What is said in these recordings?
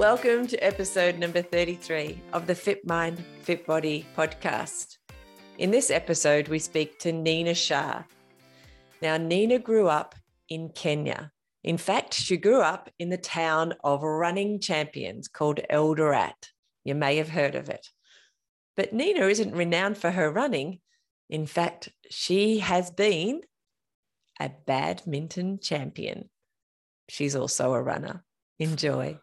Welcome to episode number 33 of the Fit Mind, Fit Body podcast. In this episode, we speak to Neena Shah. Now, Neena grew up in Kenya. In fact, she grew up in the town of running champions called Eldoret. You may have heard of it. But Neena isn't renowned for her running. In fact, she has been a badminton champion. She's also a runner. Enjoy.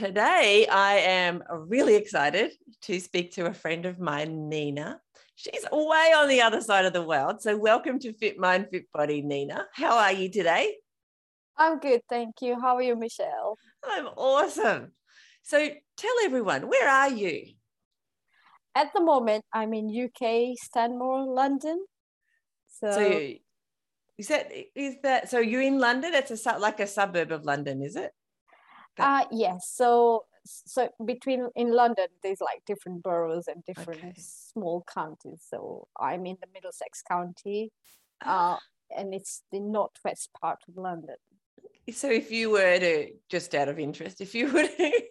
Today, I am really excited to speak to a friend of mine, Neena. She's way on the other side of the world. So, welcome to Fit Mind, Fit Body, Neena. How are you today? I'm good, thank you. How are you, Michelle? I'm awesome. So, tell everyone, where are you? At the moment, I'm in UK, Stanmore, London. So, so is that is that so you're in London? It's a like a suburb of London, is it? Uh, yes. So so between in London, there's like different boroughs and different okay. small counties. So I'm in the Middlesex County, uh, and it's the northwest part of London. So if you were to, just out of interest, if you were to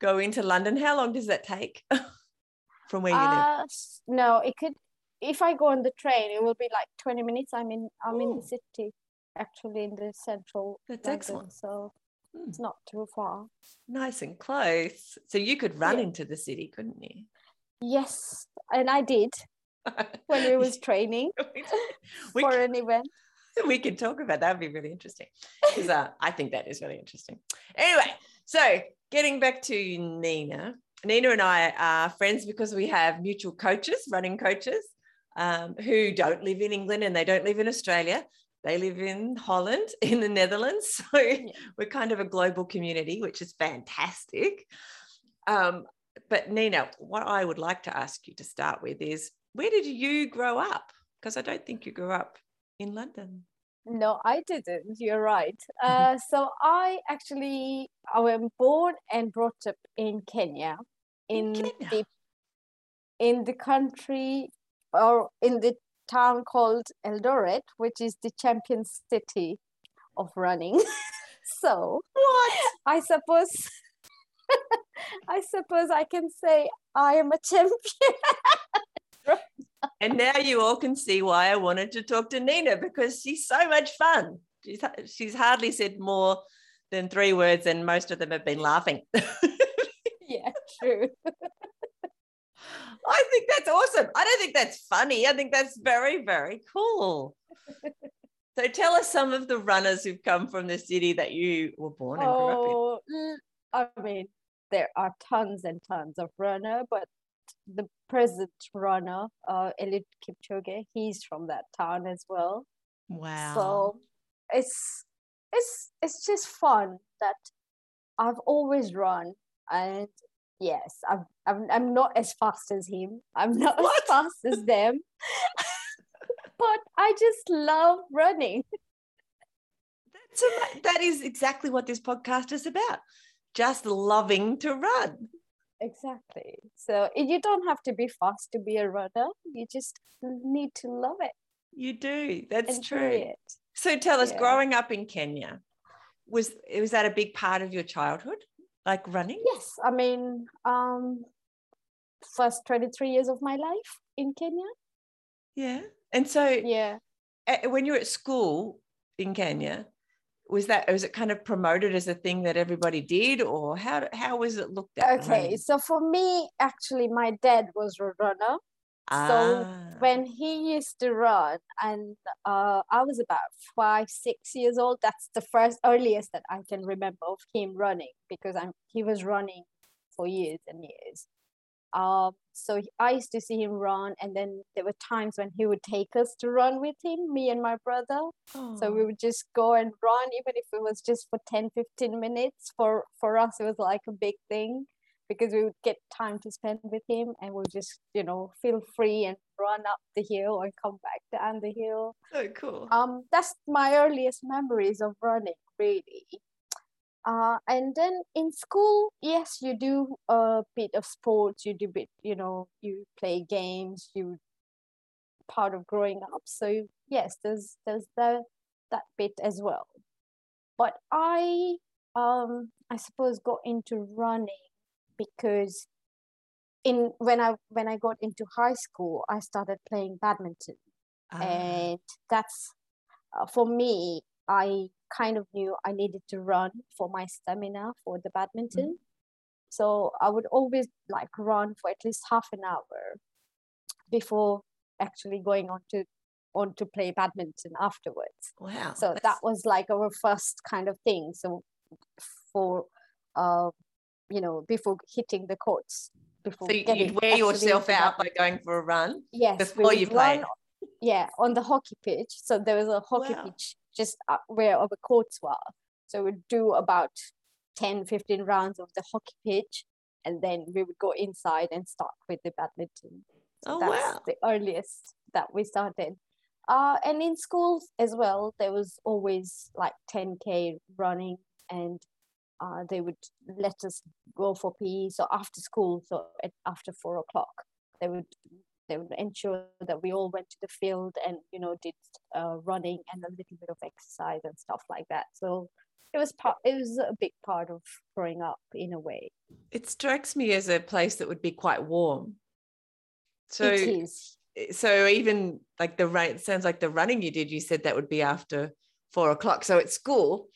go into London, how long does that take from where you uh, live? No, it could. If I go on the train, it will be like 20 minutes. I'm in. I'm Ooh. in the city, actually in the central. That's London, excellent. So it's not too far. Nice and close. So you could run yeah. into the city, couldn't you? Yes, and I did when we was training we for can, an event. We could talk about that. Would be really interesting because uh, I think that is really interesting. Anyway, so getting back to Neena, Neena and I are friends because we have mutual coaches, running coaches, um, who don't live in England and they don't live in Australia. They live in Holland, in the Netherlands. So yeah. we're kind of a global community, which is fantastic. Um, but Neena, what I would like to ask you to start with is where did you grow up? Because I don't think you grew up in London. No, I didn't. You're right. Uh, so I actually I was born and brought up in Kenya, in, in Kenya. the in the country or in the town called Eldoret, which is the champion city of running. so what? I suppose I suppose I can say I am a champion. and now you all can see why I wanted to talk to Neena because she's so much fun. She's she's hardly said more than three words, and most of them have been laughing. yeah, true. I think that's awesome. I don't think that's funny. I think that's very, very cool. so tell us some of the runners who've come from the city that you were born and grew up in. Oh, mm, I mean, there are tons and tons of runner, but the present runner, uh, Eliud Kipchoge, he's from that town as well. Wow. So it's it's it's just fun that I've always run and yes i'm i'm, I'm not as fast as him. I'm not what? as fast as them. But i just love running. That's a, that is exactly what this podcast is about. Just loving to run. Exactly. So you don't have to be fast to be a runner. You just need to love it. You do. That's Enjoy true. it. so tell us yeah. growing up in kenya was was that a big part of your childhood like running? Yes, I mean, um, first 23 years of my life in Kenya. Yeah. And so, yeah. When you were at school in Kenya, was that was it kind of promoted as a thing that everybody did or how how was it looked at okay so for me actually my dad was a runner Ah. So when he used to run, and uh, I was about five, six years old, that's the first earliest that I can remember of him running because I'm he was running for years and years. Um, so I used to see him run, and then there were times when he would take us to run with him, me and my brother. Oh. So we would just go and run, even if it was just for 10, 15 minutes. For for us, it was like a big thing because we would get time to spend with him, and we'd just you know feel free and run up the hill and come back down the hill. so cool. Um, that's my earliest memories of running, really. Uh, and then in school, yes, you do a bit of sports. You do bit, you know, you play games. You part of growing up. So yes, there's there's that that bit as well. But I um I suppose got into running because in when I when I got into high school, I started playing badminton. Ah, and that's uh, for me i kind of knew i needed to run for my stamina for the badminton. So i would always like run for at least half an hour before actually going on to on to play badminton afterwards. Wow. so that was like our first kind of thing. So for uh you know before hitting the courts before so you'd wear yourself out by going for a run. yes before you run yeah on the hockey pitch so there was a hockey Wow. pitch just where our courts were so we'd do about 10 15 rounds of the hockey pitch and then we would go inside and start with the badminton so Oh, that's wow. the earliest that we started uh, and in schools as well there was always like 10k running and uh, they would let us go for PE. So after school, so at, after four o'clock, they would they would ensure that we all went to the field and you know did uh, running and a little bit of exercise and stuff like that. So it was part. It was a big part of growing up in a way. It strikes me as a place that would be quite warm. So it is. so even like the rain sounds like the running you did you said that would be after four o'clock so at school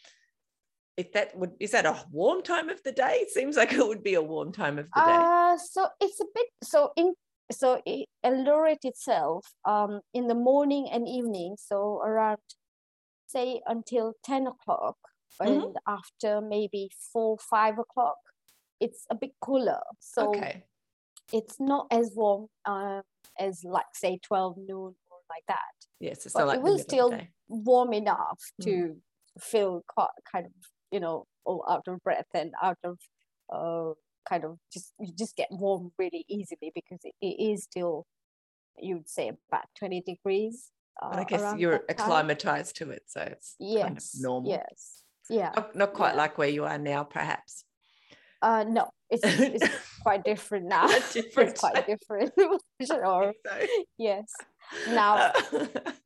if that would is that a warm time of the day it seems like it would be a warm time of the day Uh, so it's a bit so in so i- Eldoret itself, um, in the morning and evening, so around say until ten o'clock, Mhm. and after maybe four five o'clock, it's a bit cooler. So okay it's not as warm uh, as like say twelve noon or like that. yes it's but not like it will still warm enough Mm. to feel quite kind of you know all out of breath and out of uh kind of just you just get warm really easily because it, it is still you'd say about 20 degrees uh, i guess you're time. acclimatized to it so it's yes kind of normal. yes. Yeah. Not, not quite yeah. like where you are now perhaps. Uh no it's it's quite different now. Quite different. it's quite different. Sure. So, yes now uh,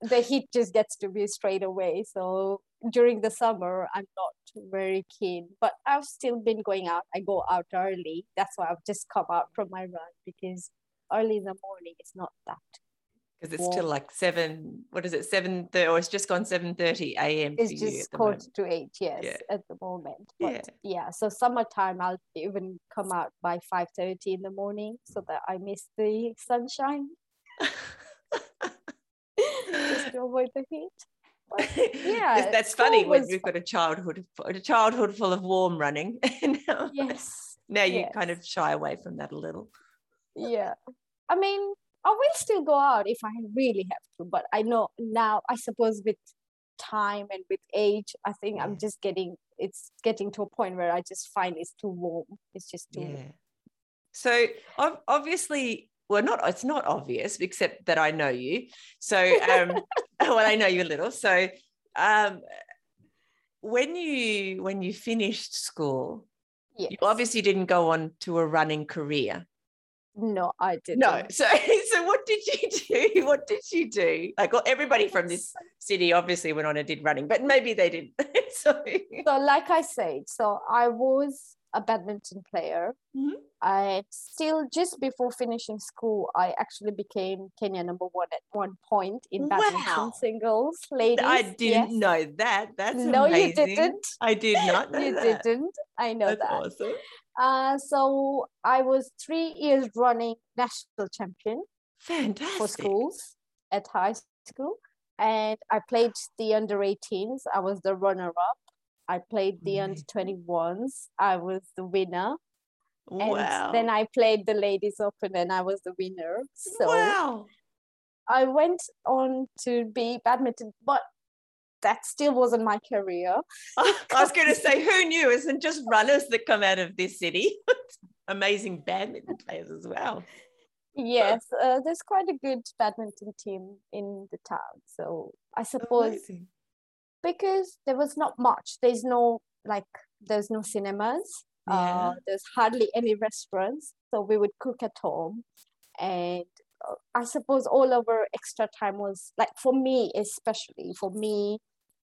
the heat just gets to be straight away. So during the summer, I'm not very keen, but I've still been going out. I go out early. That's why I've just come out from my run because early in the morning it's not that. because it's warm. still like seven what is it seven thirty or it's just gone 7 30 a.m It's just quarter to eight, yes, Yeah. at the moment. But Yeah. yeah. so summertime I'll even come out by five thirty in the morning so that I miss the sunshine to avoid the heat. But yeah, That's- funny when we've got a childhood a childhood full of warm running now, yes. now you kind of shy away from that a little yeah i mean i will still go out if i really have to but i know now i suppose with time and with age i think Yeah. i'm just getting it's getting to a point where i just find it's too warm it's just too yeah so obviously well not it's not obvious except that i know you so um well i know you a little so um when you when you finished school yes. you obviously didn't go on to a running career no i didn't No. So so what did you do? What did you do? Like well, everybody from this city obviously went on and did running, but maybe they didn't. so so like i said so i was a badminton player Mhm. i still just before finishing school i actually became kenya number one at one point in badminton Wow. singles ladies I didn't yes. know that. That's no you didn't I did not know you that. didn't i know That's that awesome. uh, so i was three years running national champion Fantastic. for schools at high school and i played the under 18s i was the runner up i played the under Amazing. 21s i was the winner Wow. And then I played the Ladies Open and I was the winner. So wow. I went on to be badminton, but that still wasn't my career. I was going to say, who knew? Isn't just runners that come out of this city? Amazing badminton players as well. Yes, uh, there's quite a good badminton team in the town. So I suppose Amazing. Because there was not much, there's no like, there's no cinemas, Yeah. uh, there's hardly any restaurants. So we would cook at home. And uh, I suppose all of our extra time was like, for me, especially for me,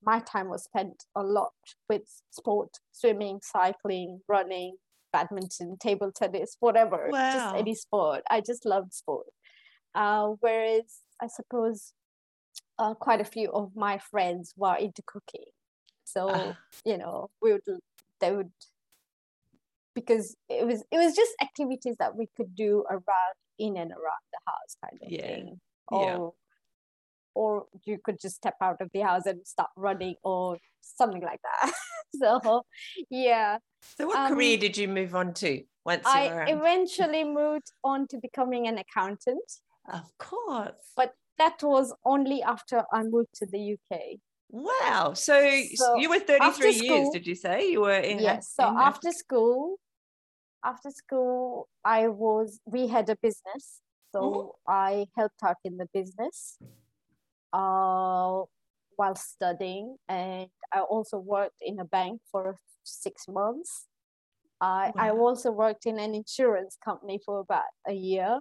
my time was spent a lot with sport, swimming, cycling, running, badminton, table tennis, whatever, Wow. just any sport. I just loved sport. Uh, whereas I suppose uh, quite a few of my friends were into cooking. So, Ah. you know, we would, they would, because it was, it was just activities that we could do around, in and around the house kind of Yeah. thing. Yeah. Or, or you could just step out of the house and start running or something like that. so, yeah. So, what Um, career did you move on to once you I were? um, eventually moved on to becoming an accountant, of course. but that was only after I moved to the UK. Wow. So, So, you were 33 after years, did you say? You were in. yes. So in after school, after school, I was we had a business, so Mhm. I helped out in the business, uh, while studying, and I also worked in a bank for six months. I I also worked in an insurance company for about a year.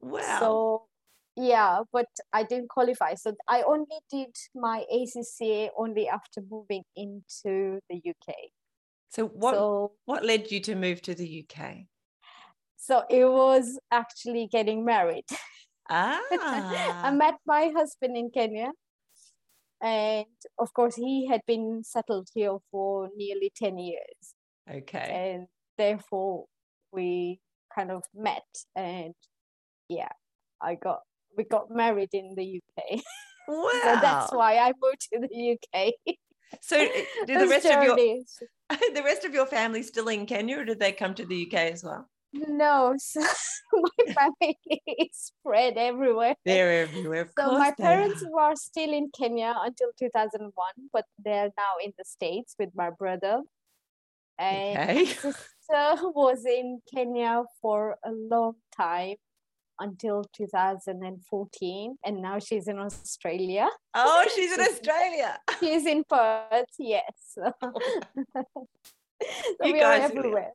Wow. So yeah, but I didn't qualify. So I only did my ACCA only after moving into the UK. so, what, So what led you to move to the UK? so it was actually getting married. ah. I met my husband in Kenya. And of course, he had been settled here for nearly 10 years. okay. And therefore, we kind of met. And yeah, I got, we got married in the UK. Wow. so that's why I moved to the UK. So, uh, do the rest of your the rest of your family still in Kenya, or did they come to the UK as well? No, so my family is spread everywhere. They're everywhere. So my parents are. were still in Kenya until 2001, but they're now in the States with my brother. And Okay. my sister was in Kenya for a long time until 2014, and now she's in Australia. Oh, she's in Australia. She's in Perth, yes. so You we guys are everywhere.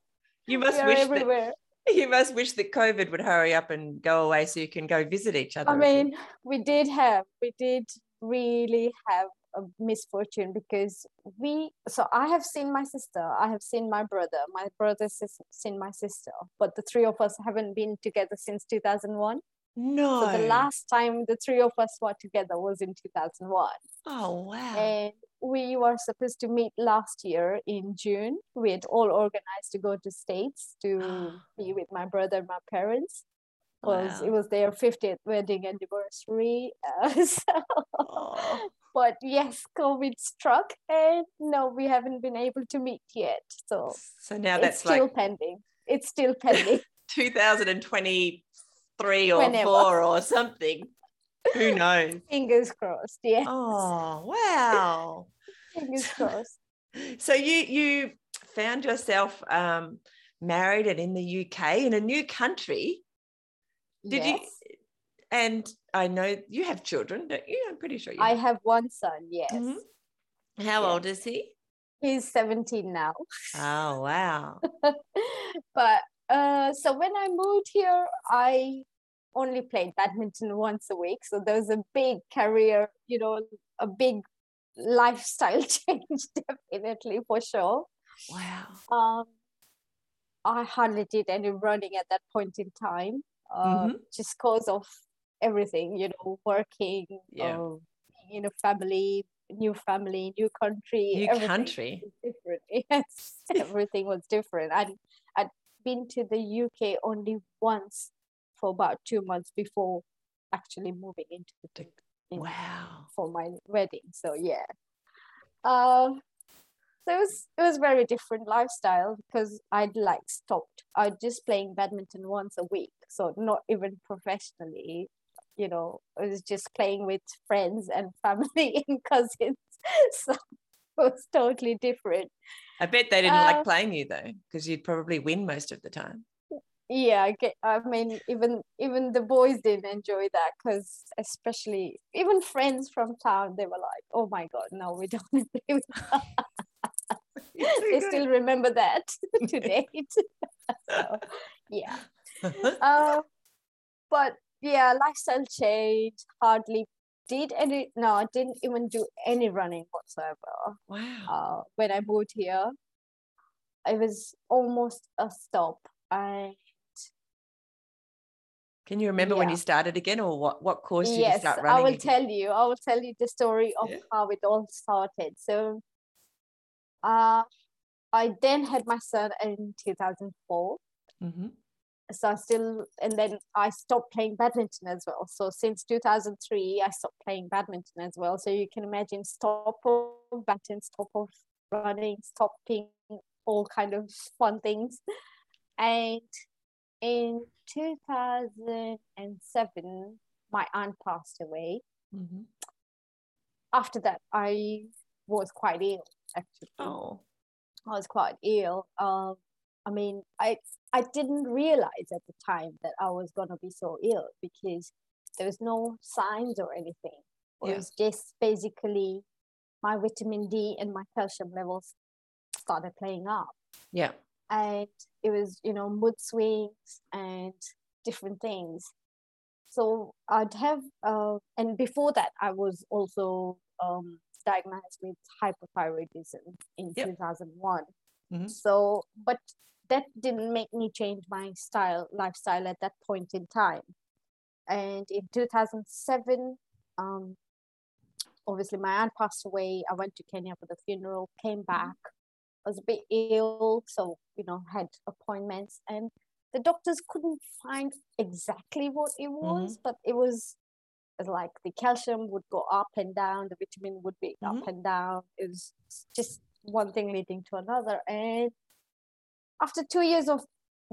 You must wish that you must wish that COVID would hurry up and go away so you can go visit each other. I mean, we did have, we did really have a misfortune because we, so I have seen my sister, I have seen my brother, my brother has seen my sister, but the three of us haven't been together since 2001. no. So the last time the three of us were together was in 2001. Oh wow. And we were supposed to meet last year in June. We had all organized to go to States to be with my brother and my parents because Wow. it was their 50th wedding anniversary. Uh, so, Oh. But yes, COVID struck, and no, we haven't been able to meet yet. So So now it's that's still like pending. It's still pending. 2023 or Whenever. four or something. Who knows? Fingers crossed. Yeah, Oh wow. fingers crossed. So you you found yourself um, married and in the UK in a new country. Did you? And I know you have children, don't you? I'm pretty sure you. I have. one son. Yes, Mhm. How old is he? he's 17 now. Oh wow. but uh, so when I moved here, I only played badminton once a week. So there was a big career, you know, a big lifestyle change, definitely for sure. Wow. Um, I hardly did any running at that point in time, uh, Mhm. just because of everything, you know, working, Yeah. uh, you know, family, new family, new country, New country. different. Yes, everything was different. I'd, I'd been to the UK only once for about two months before actually moving into the in- Wow. for my wedding. So yeah. Um So it was it was very different lifestyle because I'd like stopped. I just playing badminton once a week, so not even professionally. You know, I was just playing with friends and family and cousins. So it was totally different. I bet they didn't Uh, like playing you though, because you'd probably win most of the time. yeah I, get, I mean even even the boys didn't enjoy that because especially even friends from town they were like oh my god no we don't play with that." they still remember that to date so yeah uh, but yeah lifestyle change hardly did any no I didn't even do any running whatsoever wow. uh, when I moved here. It was almost a stop. I Can you remember when you started again, or what what caused you to yes, start running? I will again? tell you. I will tell you the story of Yeah. how it all started. So, uh, I then had my son in two thousand four. Mhm. So I still, and then I stopped playing badminton as well. So since 2003, I stopped playing badminton as well. So you can imagine stop of badminton, stop of running, stopping all kind of fun things. And in 2007, my aunt passed away. Mhm. After that, I was quite ill. Actually, Oh. I was quite ill. Um, I mean, I I didn't realize at the time that I was gonna be so ill because there was no signs or anything. It Yeah. was just basically my vitamin D and my calcium levels started playing up, Yeah. and it was you know mood swings and different things. So I'd have, uh, and before that, I was also um, diagnosed with hypothyroidism in Yep. 2001 Mhm. so but that didn't make me change my style lifestyle at that point in time. And in 2007 um obviously my aunt passed away. I went to kenya for the funeral came mm-hmm. back I was a bit ill so you know had appointments. And the doctors couldn't find exactly what it mm-hmm. was but it was like the calcium would go up and down the vitamin would be mm-hmm. up and down. It was just one thing leading to another. And after two years of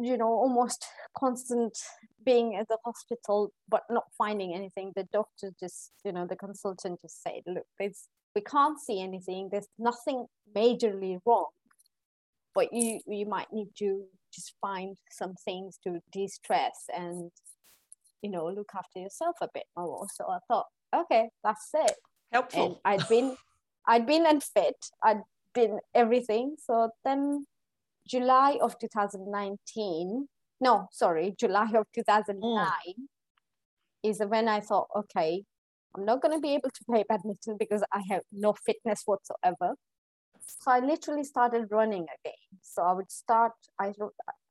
you know almost constant being at the hospital but not finding anything the doctor just you know the consultant just said look it's we can't see anything there's nothing majorly wrong but you you might need to just find some things to de-stress and you know look after yourself a bit more so i thought okay that's it and Helpful. I'd been I'd been unfit. I'd been everything. So then July of 2019, no, sorry, July of 2009 is when I thought, okay, I'm not going to be able to play badminton because I have no fitness whatsoever. So I literally started running again. So I would start, I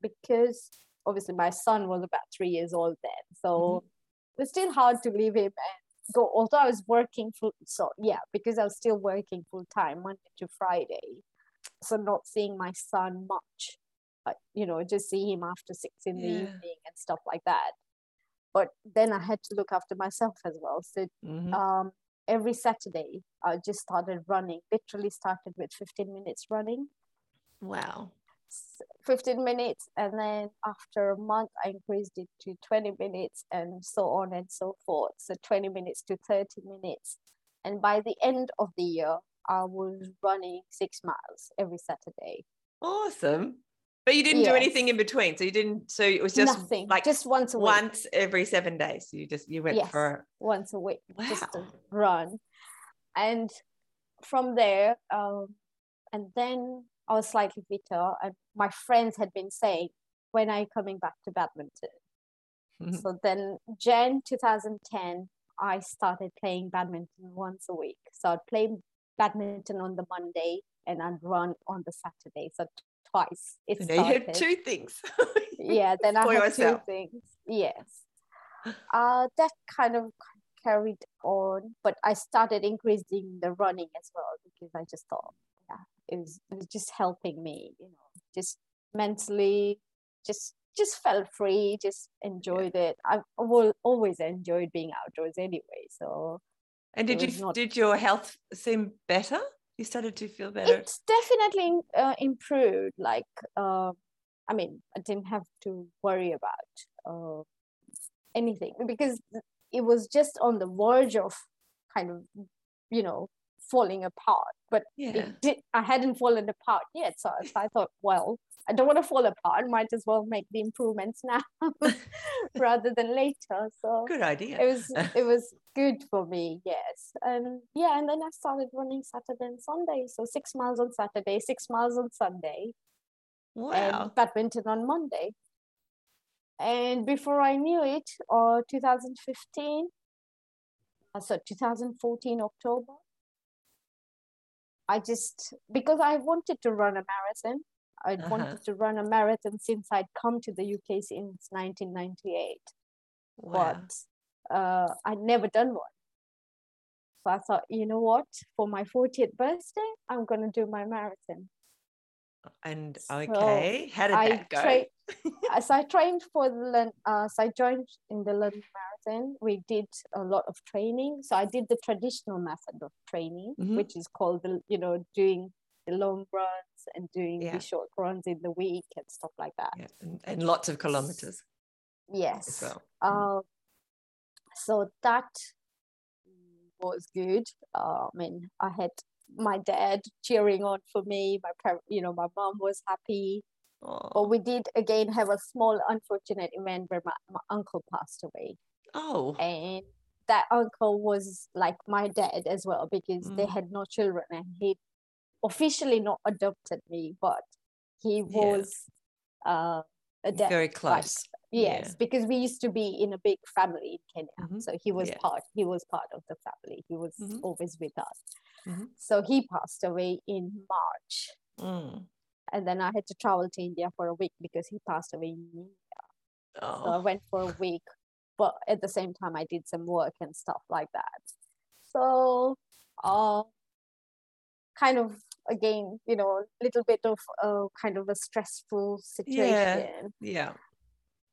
because obviously my son was about three years old then. So mm-hmm. it was still hard to leave him and go although I was working full so yeah because I was still working full time Monday to Friday so not seeing my son much but you know just see him after six in the Yeah. evening and stuff like that but then I had to look after myself as well so Mhm. um every Saturday I just started running literally started with 15 minutes running Wow. 15 minutes and then after a month i increased it to 20 minutes and so on and so forth so 20 minutes to 30 minutes and by the end of the year i was running six miles every saturday Awesome. But you didn't do anything in between. So you didn't. So it was just nothing like just once a week once every seven days. You just you went Yes. for once a week just to Wow. run and from there um, and then i was slightly fitter and my friends had been saying when are you coming back to badminton so then jan 2010 i started playing badminton once a week so i'd play badminton on the monday and i'd run on the saturday so twice it So you have two things. yeah then i had yourself. two things yes uh that kind of carried on but i started increasing the running as well because i just thought yeah it was it was just helping me you know just mentally just just felt free just enjoyed it i've always enjoyed being outdoors anyway so And did you not- did your health seem better? You started to feel better. It's definitely uh, improved. Like, uh, I mean, I didn't have to worry about uh, anything because it was just on the verge of kind of, you know, falling apart. But Yeah. it did, I hadn't fallen apart yet. So I thought, well, I don't want to fall apart. Might as well make the improvements now rather than later. So Good idea. it was it was good for me yes and yeah and then i started running saturday and sunday so six miles on saturday six miles on sunday wow. badminton on monday and before i knew it or 2015 uh, so 2014 october i just because i wanted to run a marathon i Uh-huh. wanted to run a marathon since i'd come to the uk since 1998 wow. but uh, I'd never done one. So I thought, you know what? For my 40th birthday, I'm going to do my marathon. And So okay, how did I that go? tra- so I trained for the uh, so I joined in the London Marathon. We did a lot of training. So I did the traditional method of training, Mhm. which is called the you know doing the long runs and doing Yeah. the short runs in the week and stuff like that. yeah, and, and lots of kilometers Yes. well. Uh, so that was good. Uh, I mean, I had my dad cheering on for me. My par- you know, my mom was happy. Oh, But we did again have a small unfortunate event where my, my uncle passed away, oh, and that uncle was like my dad as well because they Mm. had no children, and he officially not adopted me, but he Yeah. was uh, a dad. very close. Yes, Yeah. because we used to be in a big family in Kenya. Mhm. So he was Yeah. part he was part of the family. He was Mhm. always with us. Mhm. So he passed away in March. Mm. And then I had to travel to India for a week because he passed away in India. So I Oh, went for a week. But at the same time I did some work and stuff like that. So uh kind of again, you know, a little bit of a kind of a stressful situation. yeah. yeah.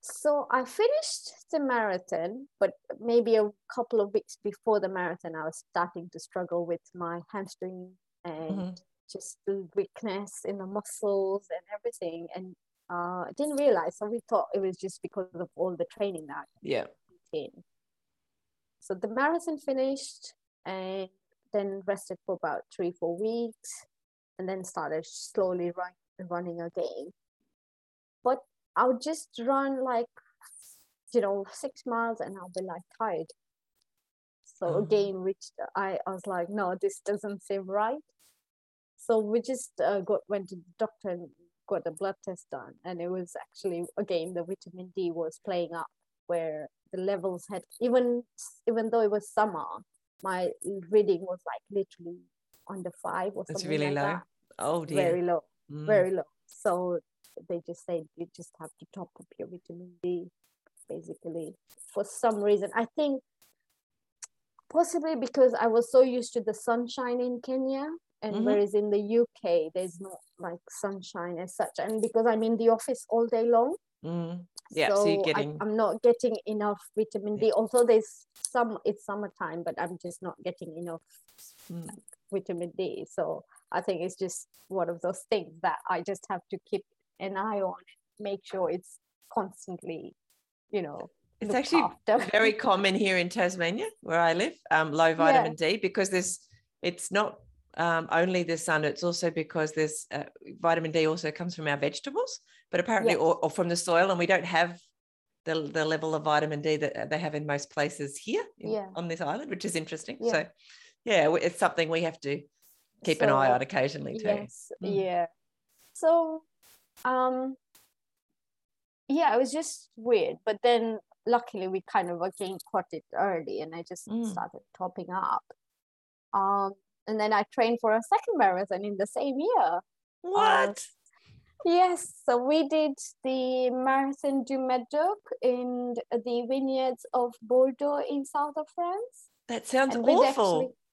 So I finished the marathon, but maybe a couple of weeks before the marathon, I was starting to struggle with my hamstring and Mhm. just the weakness in the muscles and everything. And uh, I didn't realize. So we thought it was just because of all the training that Yeah. In. So the marathon finished and then rested for about three, four weeks, and then started slowly run, running again. But I would just run like, you know, six miles and I'll be like tired. So Oh. again, which I, I was like, no, this doesn't seem right. So we just uh, got went to the doctor and got a blood test done, and it was actually again the vitamin D was playing up where the levels had even even though it was summer, my reading was like literally under five or It's something really like low. that. Oh dear. Very low Mm. very low. So they just said you just have to top up your vitamin D, basically. For some reason, I think possibly because I was so used to the sunshine in Kenya, and Mhm. whereas in the UK there's not like sunshine as such, and because I'm in the office all day long, Mm. Yeah, so you're I- getting- I'm not getting enough vitamin D. Also, there's some it's summertime, but I'm just not getting enough Mm. Vitamin D. So I think it's just one of those things that I just have to keep an eye on and make sure it's constantly, you know, It's actually after. very common here in Tasmania, where I live, um, low vitamin D because there's it's not um, only the sun, it's also because there's uh, vitamin D also comes from our vegetables, but apparently Yes. or, or from the soil, and we don't have the, the level of vitamin D that they have in most places here in- Yeah. on this island, which is interesting. Yeah. So, yeah, it's something we have to keep an eye on occasionally too. Yes, Mm. yeah. So, um, yeah, it was just weird. But then, luckily, we kind of again caught it early, and I just Mm. started topping up. Um, and then I trained for a second marathon in the same year. What? Yes, so we did the Marathon du Médoc in the vineyards of Bordeaux in south of France. that sounds and we'd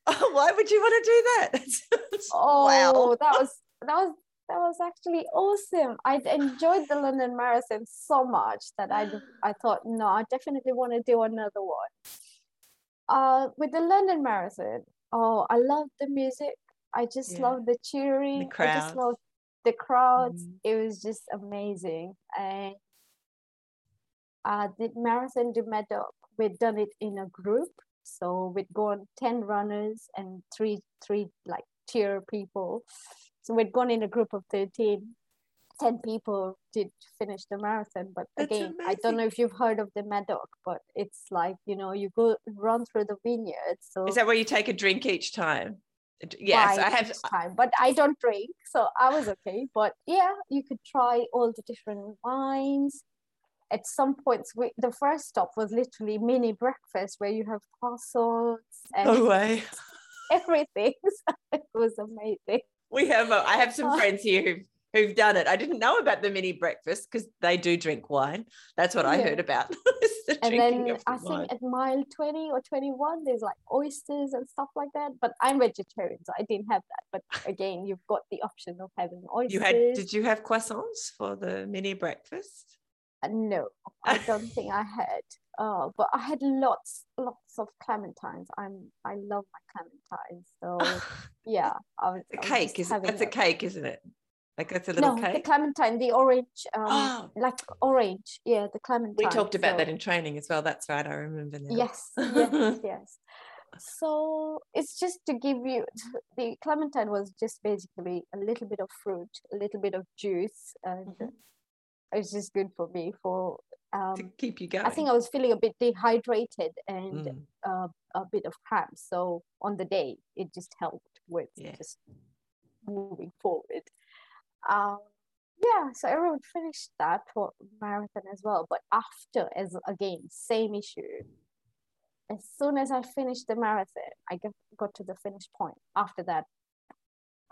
awful. Why would you want to do that? Oh, wow. that was that was that was actually awesome. I enjoyed the London Marathon so much that I I thought no, I definitely want to do another one. Uh, with the London Marathon, oh, I loved the music. I just Yeah. love the cheering. The I just love the crowds. Mm. It was just amazing. And uh, the marathon de Medoc, we'd done it in a group. So we'd gone 10 runners and three, three like cheer people. So we'd gone in a group of 13. 10 people did finish the marathon. But That's again, I don't know if you've heard of the Medoc, but it's like, you know, you go run through the vineyard. So Is that where you take a drink each time? Yes, I have. time, but I don't drink, so I was okay. But yeah, you could try all the different wines. At some points, we, the first stop was literally mini breakfast where you have croissants and No way. everything. So it was amazing. We have. uh, I have some Oh. friends here who've who've done it. I didn't know about the mini breakfast because they do drink wine. That's what I heard about. the And then of I wine. think at mile 20 or 21, there's like oysters and stuff like that. But I'm vegetarian, so I didn't have that. But again, you've got the option of having oysters. you had. Did you have croissants for the mini breakfast? Uh, no, I don't think I had. Uh, but I had lots, lots of clementines. I'm, I love my clementines. So yeah, I was. A cake is that's a those. cake, isn't it? Like that's a little cake. No, the clementine, the orange, um, Oh. like orange. Yeah, the clementine. we talked about so- that in training as well. That's right. I remember now. Yes, yes, yes. So it's just to give you the clementine was just basically a little bit of fruit, a little bit of juice, and It's just good for me for. Um, to keep you going. I think I was feeling a bit dehydrated and Mm. uh, a bit of cramps. So on the day, it just helped with Yeah. just moving forward. Um, yeah, so everyone finished that for marathon as well. But after, as again, same issue. As soon as I finished the marathon, I got, got to the finish point. After that,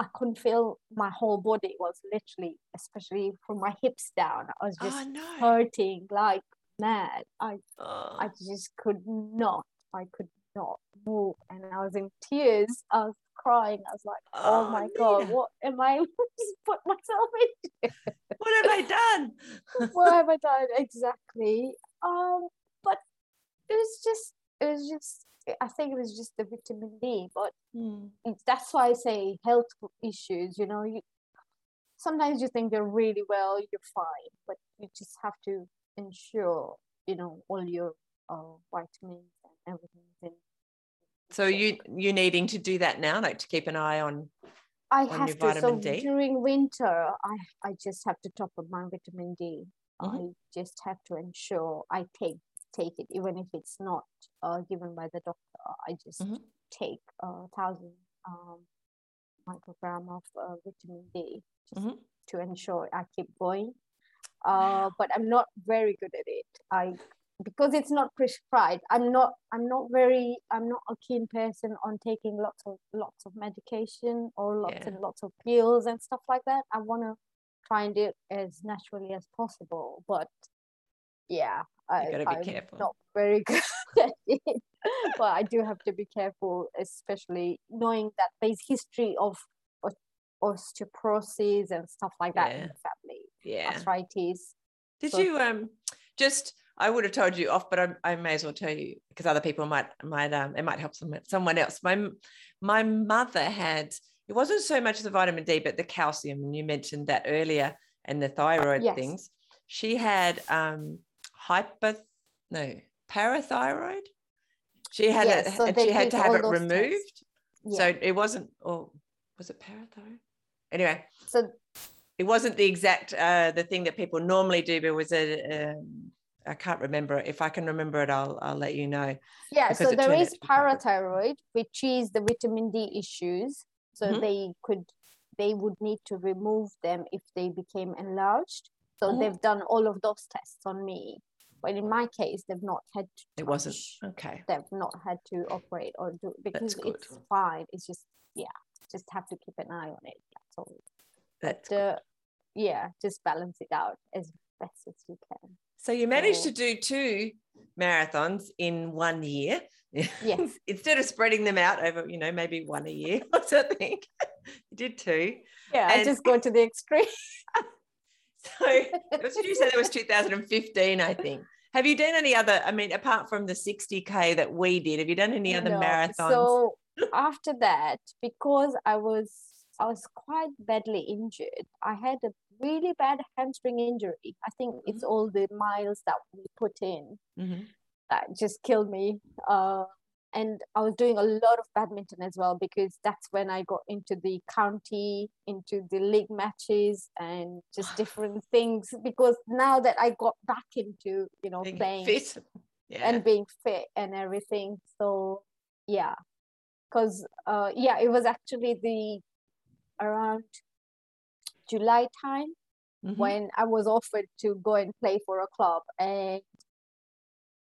I couldn't feel my whole body was literally, especially from my hips down. I was just oh no. hurting like mad. I Oh. I just could not. I could not move, and I was in tears. I was crying. I was like, "Oh, Oh, my god, what am I just put myself into? what have I done? what have I done exactly?" Um, but it was just, it was just. I think it was just the vitamin D, but Mm. that's why I say health issues. You know, you sometimes you think you're really well, you're fine, but you just have to ensure, you know, all your uh, vitamins and everything. in So you you needing to do that now, like to keep an eye on. I on your have to. So D? during winter, I I just have to top up my vitamin D. I Mhm. just have to ensure I take take it, even if it's not uh, given by the doctor. I just Mhm. take a thousand um, microgram of uh, vitamin D just Mhm. to ensure I keep going. Uh, but I'm not very good at it. I because it's not prescribed. I'm not. I'm not very. I'm not a keen person on taking lots of lots of medication or lots Yeah. and lots of pills and stuff like that. I want to try and do it as naturally as possible. But yeah, I, gotta be I'm careful. not very good at it. but I do have to be careful, especially knowing that there's history of osteoporosis and stuff like that in Yeah. the family, Yeah. arthritis. Did So- you um just I would have told you off, but I, I may as well tell you because other people might might um it might help someone someone else. My my mother had it wasn't so much the vitamin D, but the calcium, and you mentioned that earlier, and the thyroid Yes. things. She had um hyper no parathyroid. She had Yes, it, so and she had to have it removed. So it wasn't, or was it parathyroid? Anyway, So it wasn't the exact uh the thing that people normally do but was it um i can't remember it. if i can remember it i'll i'll let you know yeah, so there is to be quite good. parathyroid, which is the vitamin D issues. So Mhm. they could they would need to remove them if they became enlarged. So Mhm. they've done all of those tests on me. But in my case, they've not had to it wasn't okay they've not had to operate or do because it's fine. It's just yeah, just have to keep an eye on it. That's all. that's But uh, yeah, just balance it out as best as you can. so you managed so- to do two marathons in one year Yes. instead of spreading them out over you know maybe one a year or something you did two Yeah, I just go to the extreme. so what did you say that was 2015 i think have you done any other i mean apart from the 60k that we did have you done any other No, marathons So after that, because I was I was quite badly injured, I had a really bad hamstring injury. I think mm-hmm. it's all the miles that we put in mm-hmm. that just killed me. Uh, and I was doing a lot of badminton as well because that's when I got into the county, into the league matches, and just different things. Because now that I got back into you know being playing fit. Yeah. and being fit and everything, so yeah, because uh, yeah, it was actually the around July time mm-hmm. when I was offered to go and play for a club, and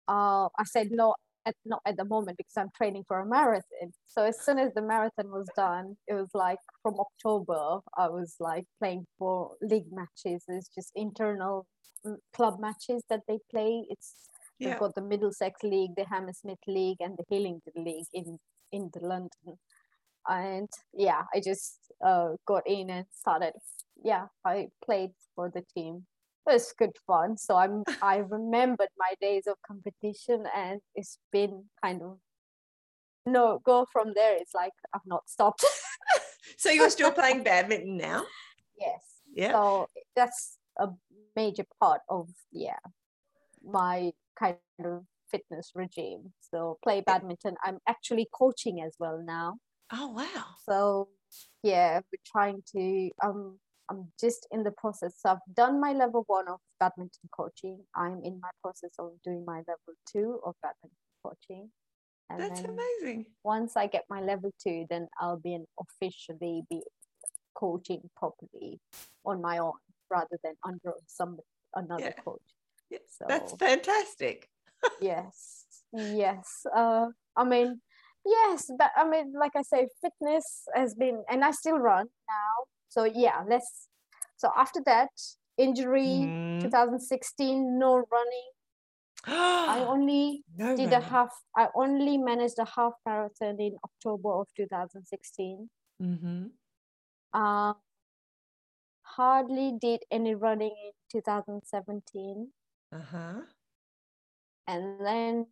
uh, I said no, at, not at the moment because I'm training for a marathon. So as soon as the marathon was done, it was like from October, I was like playing for league matches. It's just internal mm, club matches that they play. It's yeah. they've got the Middlesex League, the Hammersmith League, and the Hillingdon League in in the London. And yeah, I just uh, got in and started. Yeah, I played for the team it was good fun. So I'm I remembered my days of competition and it's been kind of no go from there. It's like I've not stopped. so you're still playing badminton now? Yes. Yeah. So that's a major part of yeah my kind of fitness regime. So play badminton. I'm actually coaching as well now. Oh wow. So yeah, we're trying to um I'm just in the process. So I've done my level one of badminton coaching. I'm in my process of doing my level two of badminton coaching. And That's amazing. Once I get my level two, then I'll be an officially be coaching properly on my own rather than under some another yeah. coach. Yes, so, that's fantastic. yes, yes. Uh, I mean, yes, but I mean, like I say, fitness has been, and I still run now so yeah let's so after that injury mm. 2016 no running i only no did running. a half i only managed a half marathon in october of 2016 mm-hmm. uh, hardly did any running in 2017 uh-huh and then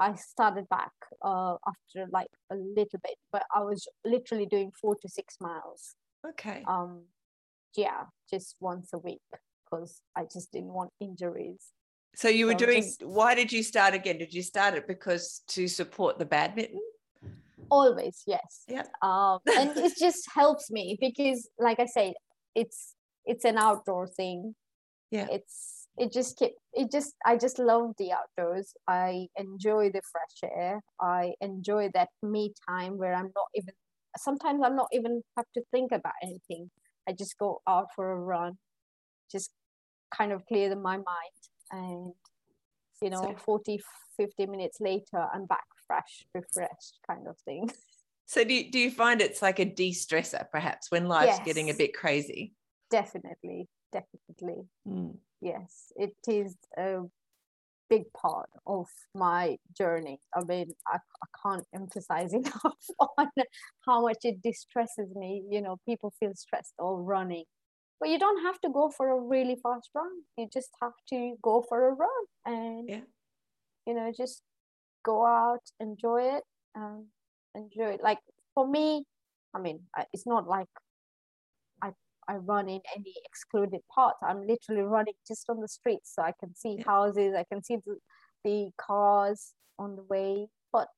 I started back uh, after like a little bit, but I was literally doing four to six miles. Okay. Um, yeah, just once a week because I just didn't want injuries. So you were so doing. Just, why did you start again? Did you start it because to support the badminton? Always, yes. Yeah. Um, and it just helps me because, like I said, it's it's an outdoor thing. Yeah. It's it just keep it just I just love the outdoors. I enjoy the fresh air. I enjoy that me time where I'm not even sometimes I'm not even have to think about anything. I just go out for a run, just kind of clear my mind. And, you know, so, 40, 50 minutes later, I'm back fresh, refreshed kind of thing. So do you, do you find it's like a de-stressor perhaps when life's yes, getting a bit crazy? Definitely, definitely. Mm. Yes, it is a big part of my journey. I mean, I, I can't emphasize enough on how much it distresses me. You know, people feel stressed all running. But you don't have to go for a really fast run. You just have to go for a run and, yeah. you know, just go out, enjoy it, um, enjoy it. Like for me, I mean, it's not like I run in any excluded part. I'm literally running just on the streets so I can see yeah. houses, I can see the, the cars on the way. But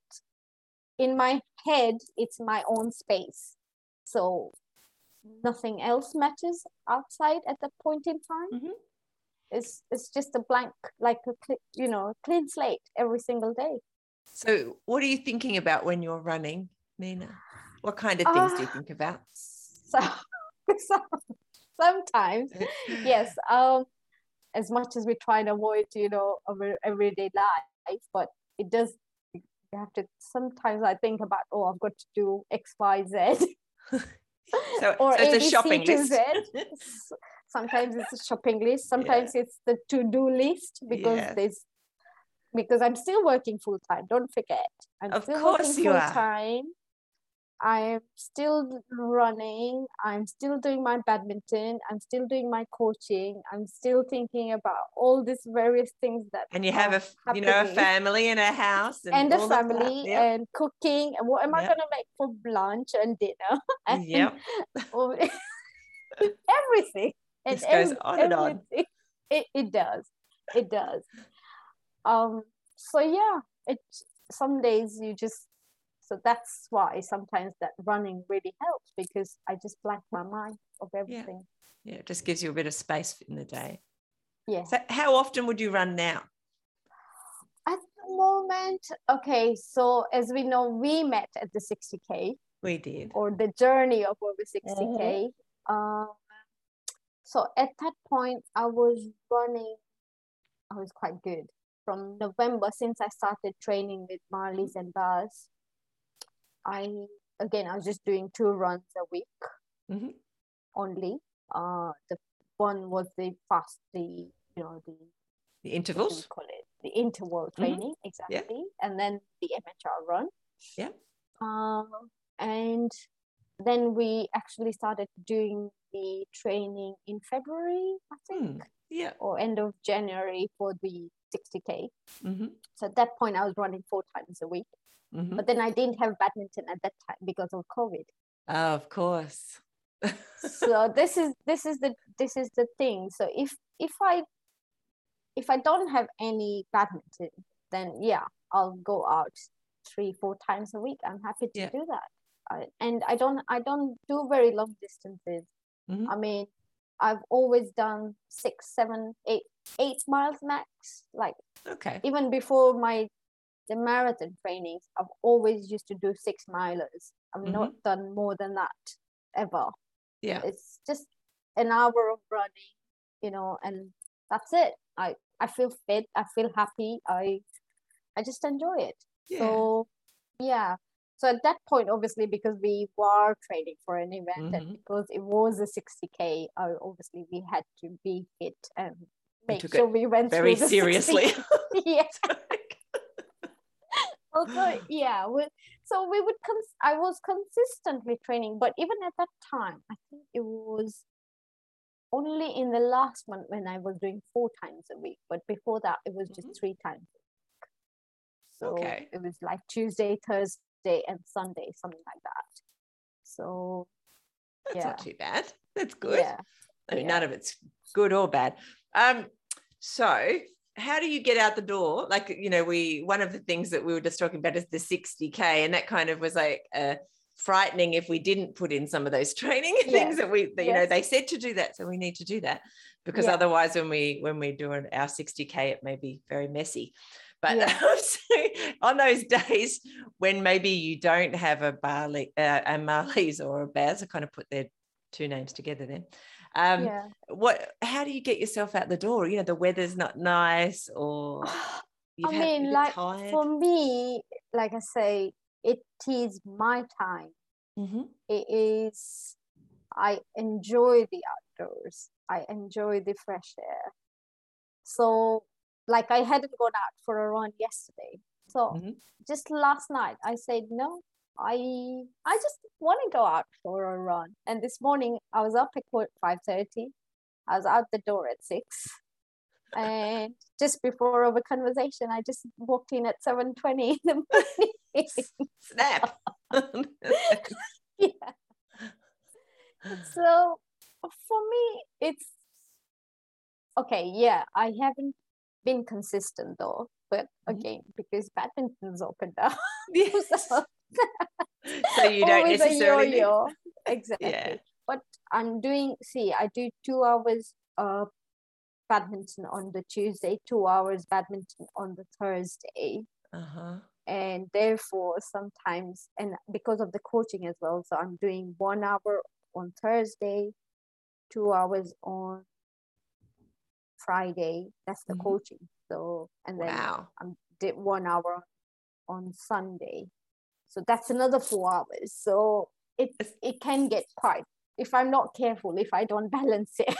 in my head, it's my own space. So nothing else matters outside at that point in time. Mm-hmm. It's, it's just a blank, like a you know, clean slate every single day. So, what are you thinking about when you're running, Neena? What kind of things uh, do you uh, think about? So, sometimes yes um as much as we try and avoid you know our everyday life but it does you have to sometimes i think about oh i've got to do x y z. So, or so it's a shopping list. Sometimes it's a shopping list. Sometimes yeah. it's the to-do list because yeah. there's because i'm still working full time don't forget. I'm of still course working full time I'm still running. I'm still doing my badminton. I'm still doing my coaching. I'm still thinking about all these various things that. And you have a, you know, a family and a house and, and a family yep. and cooking. And what am yep. I going to make for lunch and dinner? and yep. everything. And this goes on and on. It, it does. It does. Um. So yeah, it. Some days you just so that's why sometimes that running really helps because I just blank my mind of everything. Yeah. yeah, it just gives you a bit of space in the day. Yeah. So how often would you run now? At the moment, okay, so as we know, we met at the 60K. We did. Or the journey of over 60K. Mm-hmm. Um, so at that point, I was running, I was quite good. From November, since I started training with Marlies and Baz, I again I was just doing two runs a week mm-hmm. only. Uh, the one was the fast, the you know the the intervals. Call it the interval mm-hmm. training mm-hmm. exactly, yeah. and then the MHR run. Yeah. Um, and then we actually started doing the training in February, I think. Mm, yeah. Or end of January for the 60k. Mm-hmm. So at that point, I was running four times a week. Mm-hmm. But then I didn't have badminton at that time because of COVID. Oh, of course. so this is this is the this is the thing. So if if I if I don't have any badminton, then yeah, I'll go out three four times a week. I'm happy to yeah. do that. I, and I don't I don't do very long distances. Mm-hmm. I mean, I've always done six, seven, eight, eight miles max. Like okay, even before my the marathon trainings, I've always used to do six milers. I've mm-hmm. not done more than that ever. Yeah. It's just an hour of running, you know, and that's it. I, I feel fit, I feel happy, I I just enjoy it. Yeah. So yeah. So at that point, obviously, because we were training for an event mm-hmm. and because it was a 60k, uh, obviously we had to be fit and make sure we went very seriously. yeah also yeah we, so we would cons- i was consistently training but even at that time i think it was only in the last month when i was doing four times a week but before that it was just mm-hmm. three times so okay. it was like tuesday thursday and sunday something like that so that's yeah. not too bad that's good yeah. I mean, yeah. none of it's good or bad um so how do you get out the door? Like, you know, we one of the things that we were just talking about is the 60k, and that kind of was like uh, frightening if we didn't put in some of those training things that we, that, you yes. know, they said to do that, so we need to do that because yeah. otherwise, when we when we do our 60k, it may be very messy. But yeah. on those days when maybe you don't have a Barley, uh, a Marlies or a Baz, I kind of put their two names together then um yeah. what how do you get yourself out the door you know the weather's not nice or i mean like tired. for me like i say it is my time mm-hmm. it is i enjoy the outdoors i enjoy the fresh air so like i hadn't gone out for a run yesterday so mm-hmm. just last night i said no I I just want to go out for a run. And this morning I was up at five thirty. I was out the door at six. And just before our conversation, I just walked in at seven twenty in the morning. Snap. yeah. So for me, it's okay. Yeah, I haven't been consistent though, but mm-hmm. again, because badminton's opened up. Yes. so so you don't Always necessarily yo-yo. exactly yeah. but i'm doing see i do two hours uh badminton on the tuesday two hours badminton on the thursday uh-huh. and therefore sometimes and because of the coaching as well so i'm doing one hour on thursday two hours on friday that's the mm-hmm. coaching so and then wow. i'm did one hour on sunday so that's another four hours. So it it can get quite if i'm not careful if i don't balance it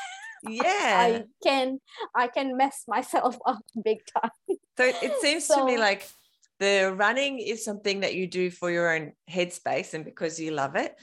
yeah. i can i can mess myself up big time. So it seems so, to me like the running is something that you do for your own headspace and because you love it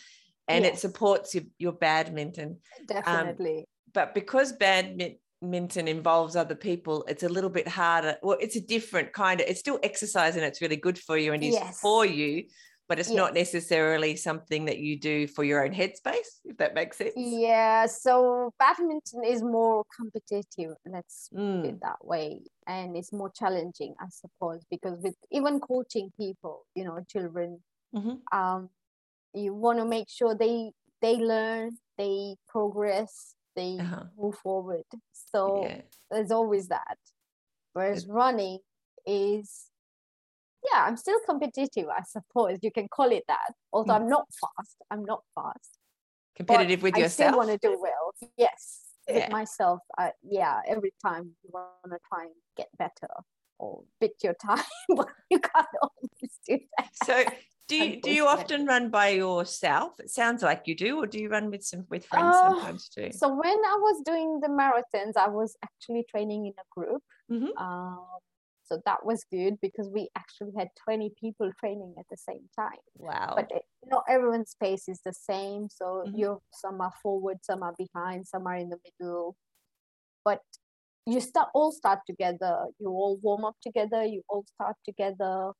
and yes. it supports your, your badminton. Definitely. um, but because badminton involves other people it's a little bit harder well it's a different kind of it's still exercise and it's really good for you and is yes. for you but it's yes. not necessarily something that you do for your own headspace if that makes sense yeah so badminton is more competitive let's mm. put it that way and it's more challenging i suppose because with even coaching people you know children mm-hmm. um you want to make sure they they learn they progress they uh-huh. move forward so yeah. there's always that whereas running is yeah, I'm still competitive, I suppose you can call it that. Although mm. I'm not fast, I'm not fast. Competitive with yourself. I still want to do well. Yes, yeah. with myself. I, yeah, every time you want to try and get better or bit your time, but you can't always do that. So, do you do you often run by yourself? It sounds like you do, or do you run with some with friends uh, sometimes too? So when I was doing the marathons, I was actually training in a group. Mm-hmm. Um, so that was good because we actually had 20 people training at the same time wow but it, not everyone's pace is the same so mm-hmm. you some are forward some are behind some are in the middle but you start all start together you all warm up together you all start together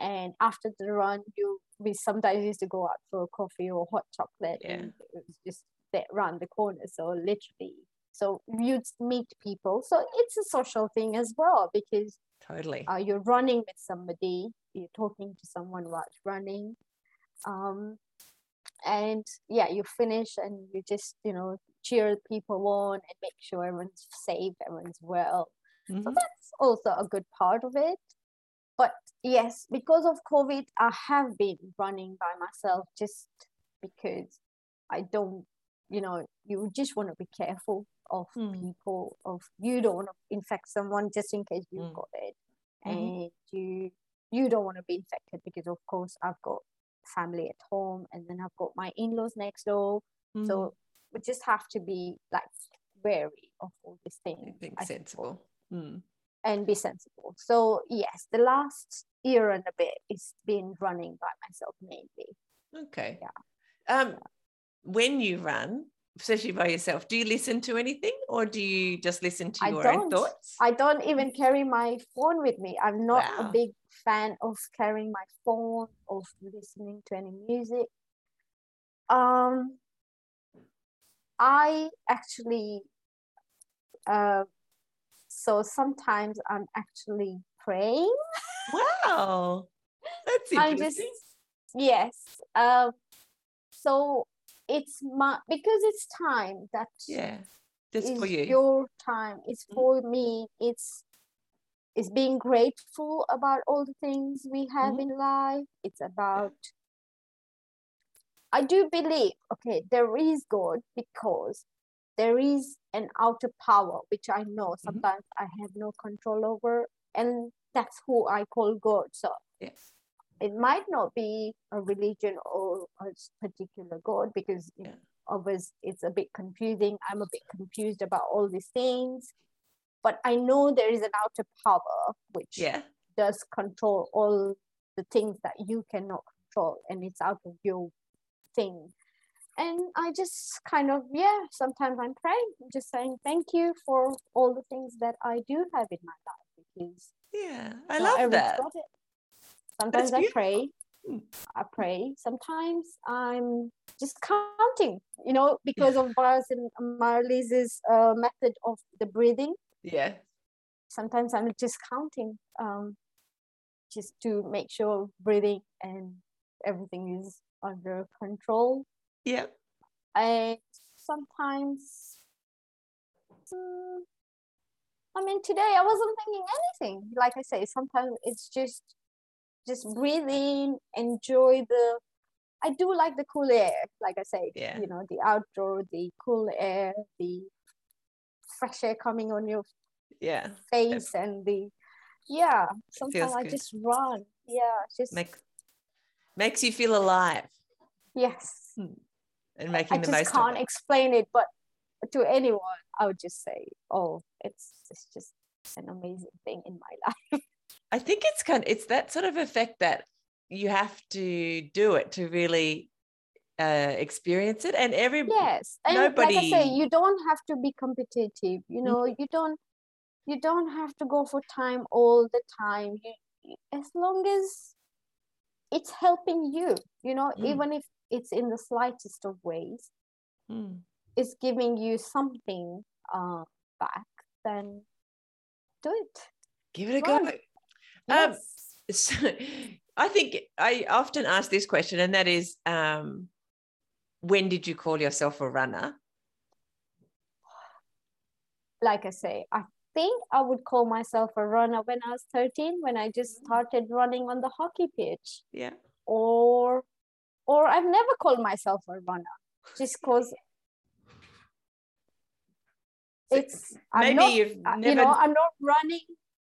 and after the run you we sometimes used to go out for a coffee or hot chocolate yeah. and it was just that around the corner so literally so you'd meet people so it's a social thing as well because totally uh, you're running with somebody you're talking to someone while running um, and yeah you finish and you just you know cheer people on and make sure everyone's safe everyone's well mm-hmm. so that's also a good part of it yes because of covid i have been running by myself just because i don't you know you just want to be careful of mm. people of you don't want to infect someone just in case you've mm. got it mm-hmm. and you you don't want to be infected because of course i've got family at home and then i've got my in-laws next door mm. so we just have to be like wary of all these things being sensible mm. and be sensible so yes the last year and a bit it's been running by myself mainly. Okay. Yeah. Um when you run especially by yourself do you listen to anything or do you just listen to your own thoughts? I don't even carry my phone with me. I'm not wow. a big fan of carrying my phone of listening to any music. Um i actually uh so sometimes i'm actually praying wow that's interesting just, yes uh, so it's my because it's time that yeah just for you your time it's mm-hmm. for mm-hmm. me it's it's being grateful about all the things we have mm-hmm. in life it's about i do believe okay there is god because there is an outer power which i know mm-hmm. sometimes mm-hmm. i have no control over and that's who i call god. So yes it might not be a religion or a particular god because yeah. of us it's a bit confusing. I'm a bit confused about all these things. But i know there is an outer power which yeah. does control all the things that you cannot control and it's out of your thing. And i just kind of yeah sometimes i'm praying I'm just saying thank you for all the things that i do have in my life because yeah i love that Sometimes I pray. I pray. Sometimes I'm just counting, you know, because of Baz and Marlies's uh, method of the breathing. Yeah. Sometimes I'm just counting, um, just to make sure breathing and everything is under control. Yeah. And sometimes, um, I mean, today I wasn't thinking anything. Like I say, sometimes it's just just breathe in, enjoy the. I do like the cool air, like I said. Yeah. You know, the outdoor, the cool air, the fresh air coming on your yeah face, and the yeah. Sometimes I just run. Yeah, just Make, makes you feel alive. Yes. Hmm. And making I the most. I just can't explain it, but to anyone, I would just say, "Oh, it's it's just an amazing thing in my life." I think it's kind of, it's that sort of effect that you have to do it to really uh, experience it and every yes and nobody like i say you don't have to be competitive you know you don't you don't have to go for time all the time you, you- as long as it's helping you you know Mm. even if it's in the slightest of ways Mm. it's giving you something uh, back then do it give it a Run. go um, yes. so I think I often ask this question, and that is, um, when did you call yourself a runner? like I say, I think I would call myself a runner when I was 13, when I just Mm. started running on the hockey pitch. Yeah. Or or I've never called myself a runner just because it's I'm Maybe not, you've uh, never. you know, I'm not running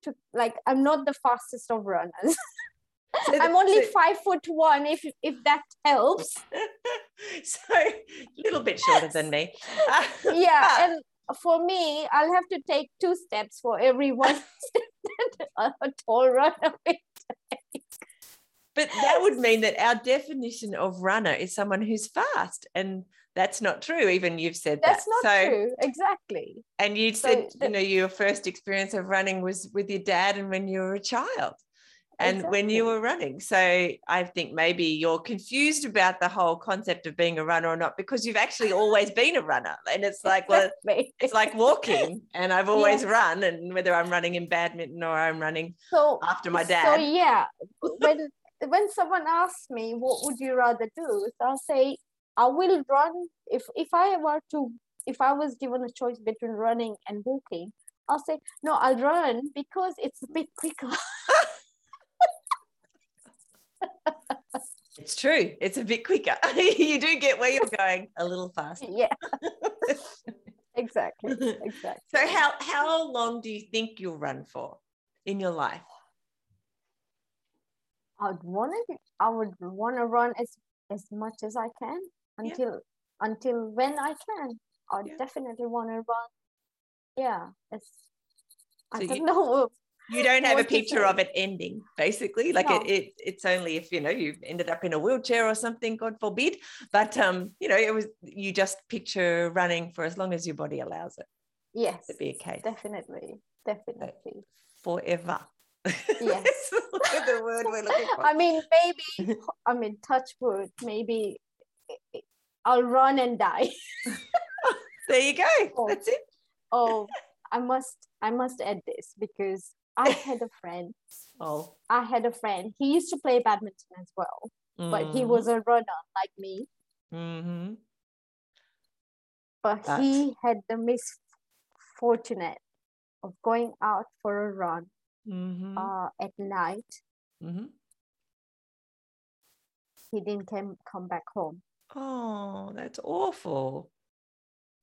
to like I'm not the fastest of runners. so I'm only so- five foot one if if that helps. so a little bit shorter than me. Yeah, But- and for me, I'll have to take two steps for every one step that a tall runner will But that would mean that our definition of runner is someone who's fast, and that's not true. Even you've said That's that. not so, true. Exactly. and you So said the- you know your first experience of running was with your dad, and when you were a child, and when you were running. So I think maybe you're confused about the whole concept of being a runner or not because you've actually always been a runner, and it's like well. It's like walking, and I've always run, and whether I'm running in badminton or I'm running so after my dad. So yeah, when when someone asks me what would you rather do, so I'll say I will run if if I were to if I was given a choice between running and walking, I'll say no, I'll run because it's a bit quicker. It's true. It's a bit quicker. you do get where you're going a little faster. yeah, exactly, exactly. So how how long do you think you'll run for in your life? I'd want to. I would want to run as as much as I can Yeah. until until when I can. I Yeah. definitely want to run. Yeah, it's. I don't you- know. You don't have a picture of it ending, basically. Like No. it, it it's only if you know you ended up in a wheelchair or something, God forbid. But um, you know, it was you just picture running for as long as your body allows it Yes, to be a case definitely, definitely. forever. Yes. The word we're looking for. I mean, maybe. I mean, touch wood. Maybe I'll run and die. there you go. Oh. That's it. Oh, I must. I must add this because I had a friend. Oh, I had a friend. He used to play badminton as well, but Mm. he was a runner like me. hmm But But- he had the misfortunate of going out for a run hmm uh, at night. hmm He didn't come come back home. Oh, that's awful.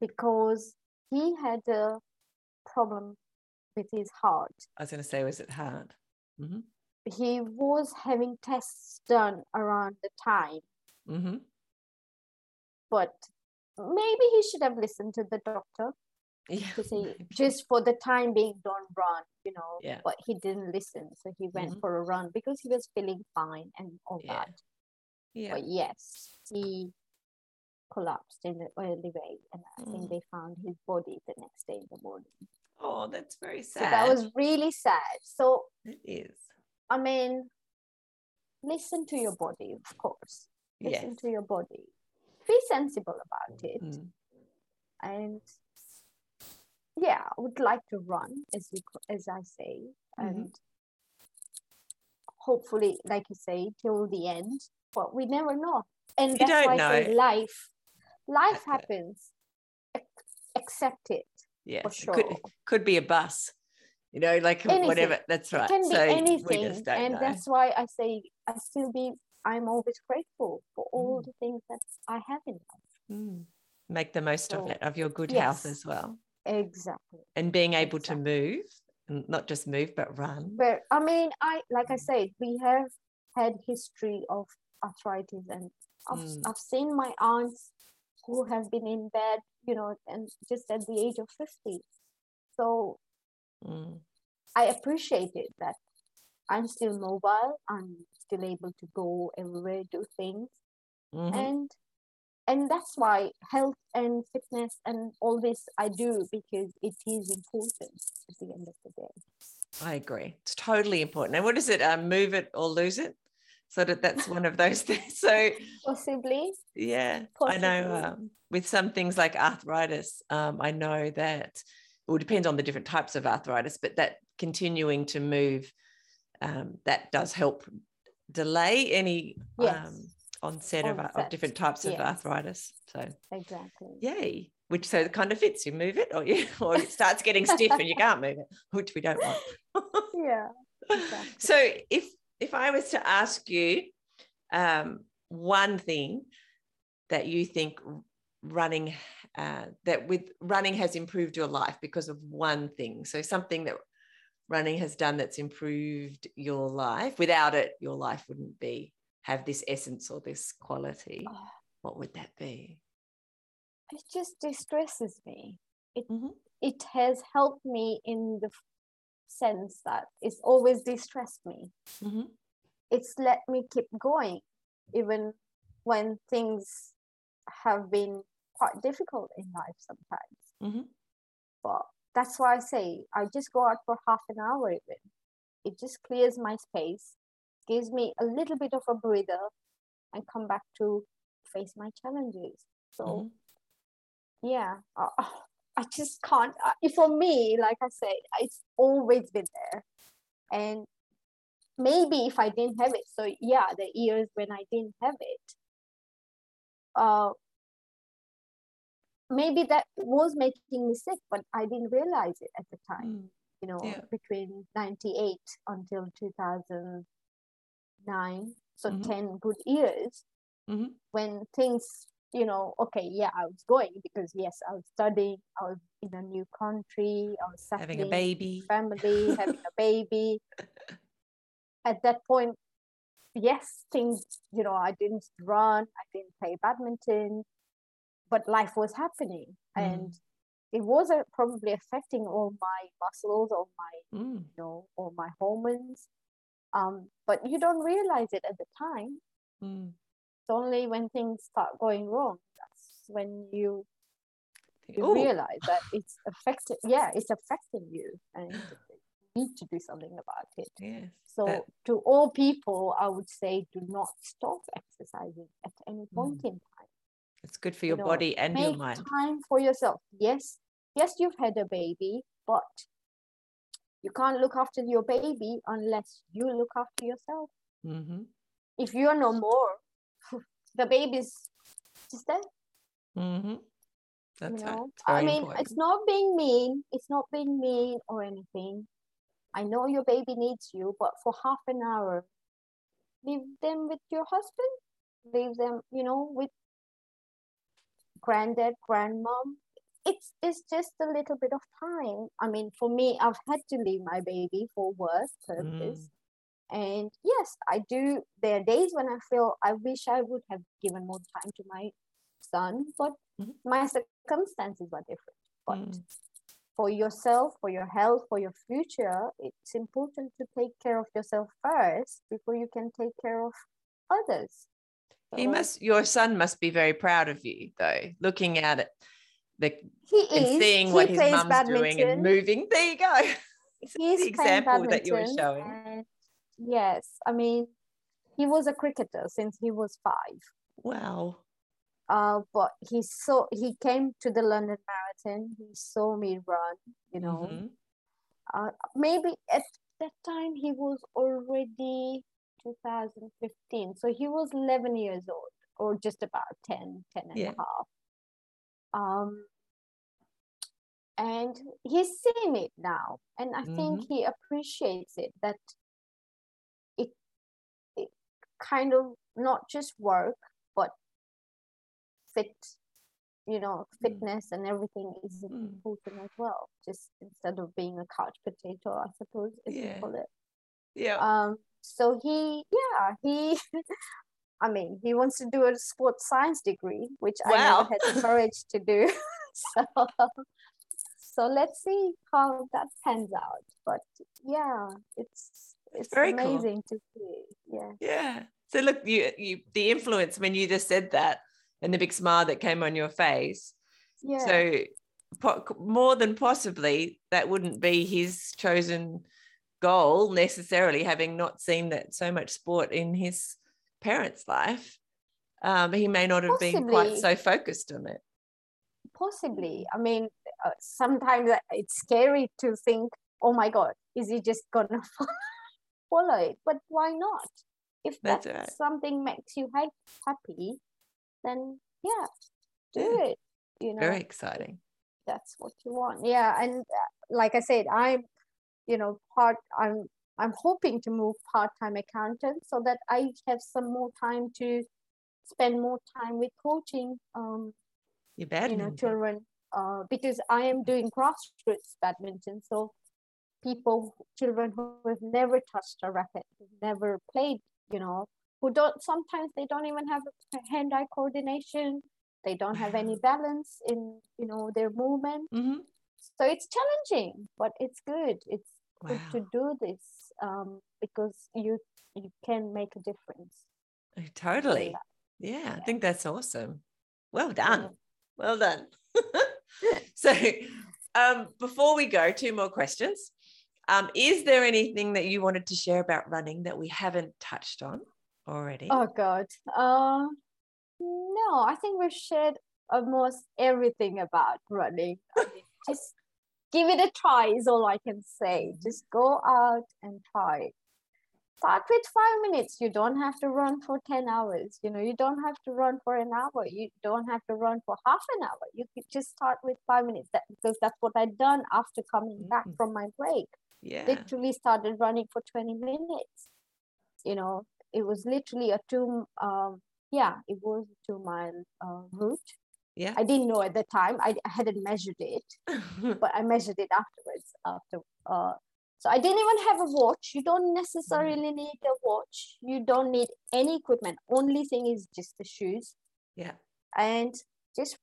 because he had a problem with his heart. I was going to say, was it hard? hmm He was having tests done around the time, hmm but maybe he should have listened to the doctor Yeah. to say maybe. just for the time being, don't run, you know. Yeah. But he didn't listen, so he went Mhm. for a run because he was feeling fine and all Yeah. that. Yeah. But yes, he collapsed in the early way, and I think Mm. they found his body the next day in the morning. Oh, that's very So sad. that was really sad. So It is. I mean, listen to your body, of course. Yes. Listen to your body. Be sensible about it. Mm. And yeah, I would like to run, as as I say, Mhm. and hopefully, like you say, till the end. But we never know, and You that's why I say life. Life That's happens. Accept it. yeah For It could, sure. could be a bus, you know, like whatever. Anything. That's It right. can be so anything, and know. that's why I say I still be. I'm always grateful for all Mm. the things that I have in life. Mm. Make the most of it, of your good health as well. Exactly. And being able to move, and not just move, but run. But I mean, I like I said, we have had history of arthritis, and I've, Mm. I've seen my aunts who have been in bed, you know, and just at the age of fifty. So Mm. I appreciated that I'm still mobile. I'm still able to go everywhere, do things, Mhm. and and that's why health and fitness and all this I do because it is important at the end of the day. I agree. It's totally important. And what is it? Um, move it or lose it. So that that's one of those things. So Possibly, yeah, I know um, with some things like arthritis, um, I know that it will depend on the different types of arthritis, but that continuing to move, um, that does help delay any Yes. um, onset of, of different types of arthritis. So exactly. yay, which so it kind of fits. You move it or you or it starts getting stiff and you can't move it, which we don't want. Yeah. Exactly. So if if I was to ask you um, one thing that you think running uh, that with running has improved your life because of one thing, so something that running has done that's improved your life. Without it, your life wouldn't be have this essence or this quality. Oh, What would that be? it just distresses me. It Mhm. it has helped me in the sense that it's always distressed me. Mhm. It's let me keep going, even when things have been quite difficult in life sometimes. Mhm. But that's why I say I just go out for half an hour even. It just clears my space, gives me a little bit of a breather, and come back to face my challenges. So Mhm. yeah uh, i just can't uh, for me like i said, it's always been there and maybe if i didn't have it so yeah the years when i didn't have it uh maybe that was making me sick but i didn't realize it at the time Mm. you know Yeah. between 98 until 2009 so Mhm. 10 good years Mhm. when things you know okay yeah i was going because yes i was studying i was in a new country i was Having a baby. family having a baby at that point yes things you know i didn't run i didn't play badminton but life was happening Mm. and it was uh, probably affecting all my muscles all my Mm. you know all my hormones um but you don't realize it at the time Mm. Only when things start going wrong that's when you you Ooh. realize that it's affecting yeah it's affecting you and you need to do something about it Yes. so that- to all people i would say do not stop exercising at any point Mm. in time It's good for you your know, body and your make mind. time for yourself yes yes you've had a baby but you can't look after your baby unless you look after yourself hmm if you're no more the baby's just there hmm That's you right. know i mean important. it's not being mean. It's not being mean or anything. I know your baby needs you but for half an hour leave them with your husband? Leave them you know with granddad grandmom? It's it's just a little bit of time. I mean for me i've had to leave my baby for work purpose and yes i do there are days when i feel i wish i would have given more time to my son but Mhm. my circumstances are different but Mm. for yourself for your health for your future it's important to take care of yourself first before you can take care of others He must. Your son must be very proud of you, though. Looking at it, the he and is seeing he what his mum's doing and badminton moving. There you go. It's he's the example that you were showing. Yes i mean he was a cricketer since he was five Wow. uh, but he saw he came to the London Marathon. He saw me run. You know, Mhm. uh, maybe at that time he was already 2015, so he was 11 years old, or just about 10, 10 and Yeah. a half. Um, and he's seen it now, and I think he appreciates it that kind of not just work but fit you know fitness and everything is Mm. important as well just instead of being a couch potato i suppose as Yeah. you call it Yeah. um so he yeah he i mean he wants to do a sports science degree which i Wow. never had the courage to do so so let's see how that pans out but yeah it's it's Very cool. amazing to see. Yeah. Yeah. So look, you you the influence when you just said that and the big smile that came on your face. Yeah. So po- more than possibly that wouldn't be his chosen goal necessarily, having not seen that so much sport in his parents' life. Um, he may not have been quite so focused on it. possibly i mean uh, sometimes it's scary to think oh my god is he just gonna follow it but why not if That's that's, right. something makes you ha- happy then yeah do Yeah. it you know Very exciting. that's what you want yeah and uh, like i said i'm you know part i'm i'm hoping to move part-time accountant so that i have some more time to spend more time with coaching um you know children uh, because i am doing grassroots badminton so people children who have never touched a racket who've never played you know who don't sometimes they don't even have hand-eye coordination they don't have any balance in you know their movement Mhm. so it's challenging but it's good it's good to do this um, because you you can make a difference Oh, Totally. that. Yeah, I think that's awesome. Well done. Well done. so, um, before we go, two more questions. Um, is there anything that you wanted to share about running that we haven't touched on already? Oh God. Uh, no, I think we've shared almost everything about running. Just give it a try is all I can say. Just go out and try. Start with five minutes. You don't have to run for 10 hours. You know, you don't have to run for an hour. You don't have to run for half an hour. You could just start with five minutes that, because that's what I'd done after coming back Mm. from my break yeah. literally started running for 20 minutes. You know it was literally a two um yeah it was a two mile uh, route. Yeah. i didn't know at the time. I, I hadn't measured it but i measured it afterwards after uh so i didn't even have a watch. You don't necessarily need a watch. You don't need any equipment. Only thing is just the shoes. Yeah. and just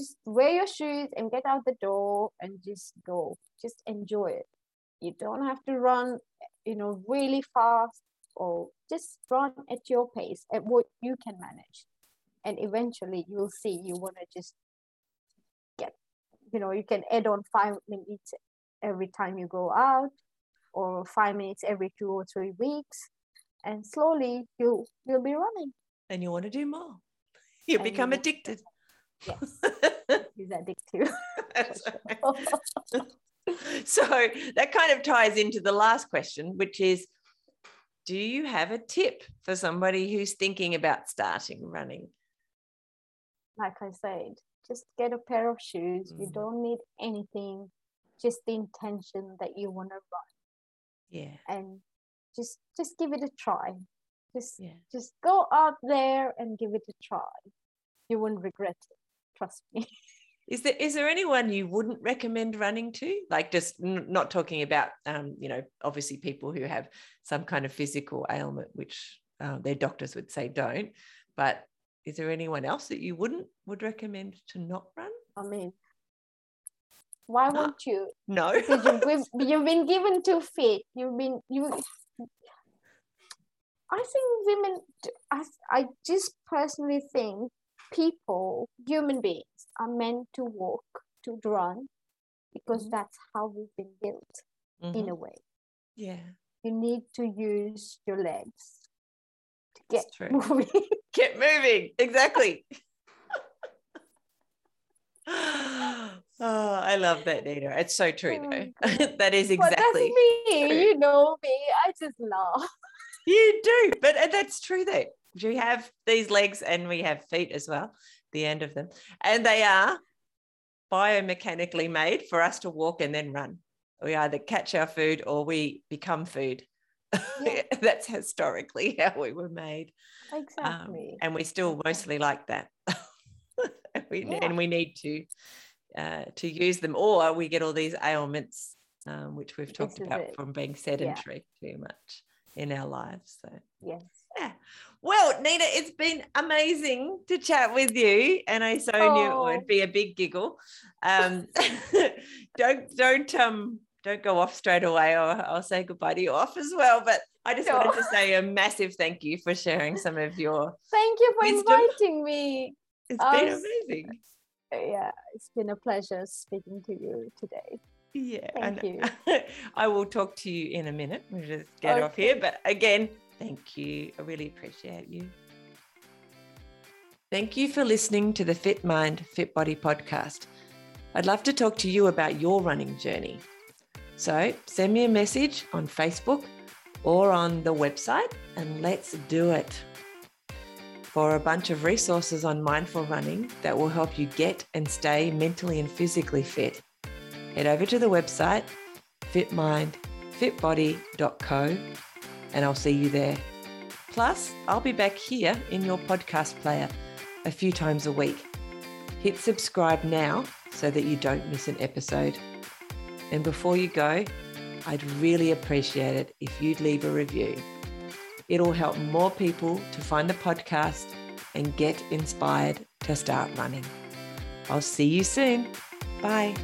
just wear your shoes and get out the door and just go. Just enjoy it. You don't have to run you know really fast or just run at your pace at what you can manage. And eventually you'll see you want to just get you know you can add on five minutes every time you go out or five minutes every two or three weeks. And slowly you you'll be running. And you want to do more. You And become want- addicted. Yes addictive That's right. so that kind of ties into the last question, which is Do you have a tip for somebody who's thinking about starting running? like I said, just get a pair of shoes. You Mhm. don't need anything, just the intention that you want to run, Yeah. and just just give it a try. Just Yeah. just go out there and give it a try. You won't regret it. Trust me. Is there is there anyone you wouldn't recommend running to? Like just n- not talking about um, you know, obviously people who have some kind of physical ailment, which uh, their doctors would say don't. But is there anyone else that you wouldn't would recommend to not run? I mean, why No. won't you? No. You've been, you've been given to fit. You've been you. I think women. I I just personally think people, human beings, are meant to walk, to run, because Mhm. that's how we've been built in Mhm. a way. Yeah, You need to use your legs to get moving. get moving. Exactly. oh, I love that, Neena. It's so true, though. That is exactly me. true. You know me. I just laugh. you do, but that's true. Though we have these legs and we have feet as well, the end of them, and they are biomechanically made for us to walk and then run. We either catch our food or we become food. Yeah. that's historically how we were made. Um, Exactly. and we still mostly like that. and, we, Yeah. and we need to uh, to use them, or we get all these ailments, um, which we've talked about it. from being sedentary too much in our lives. So yes. Yeah. Well, Neena, it's been amazing to chat with you, and I so knew it would be a big giggle. Um, don't don't um don't go off straight away or I'll say goodbye to you off as well. But I just Sure. wanted to say a massive thank you for sharing some of your. Thank you for Wisdom. inviting me. It's been Um, amazing. Yeah, it's been a pleasure speaking to you today. Yeah. thank and I will talk to you in a minute. We'll just get off here. But again, thank you. I really appreciate you. Thank you for listening to the Fit Mind, Fit Body podcast. I'd love to talk to you about your running journey. So send me a message on Facebook or on the website and let's do it. For a bunch of resources on mindful running that will help you get and stay mentally and physically fit, head over to the website fitmindfitbody.co and I'll see you there. Plus, I'll be back here in your podcast player a few times a week. Hit subscribe now so that you don't miss an episode. And before you go, I'd really appreciate it if you'd leave a review. It'll help more people to find the podcast and get inspired to start running. I'll see you soon. Bye.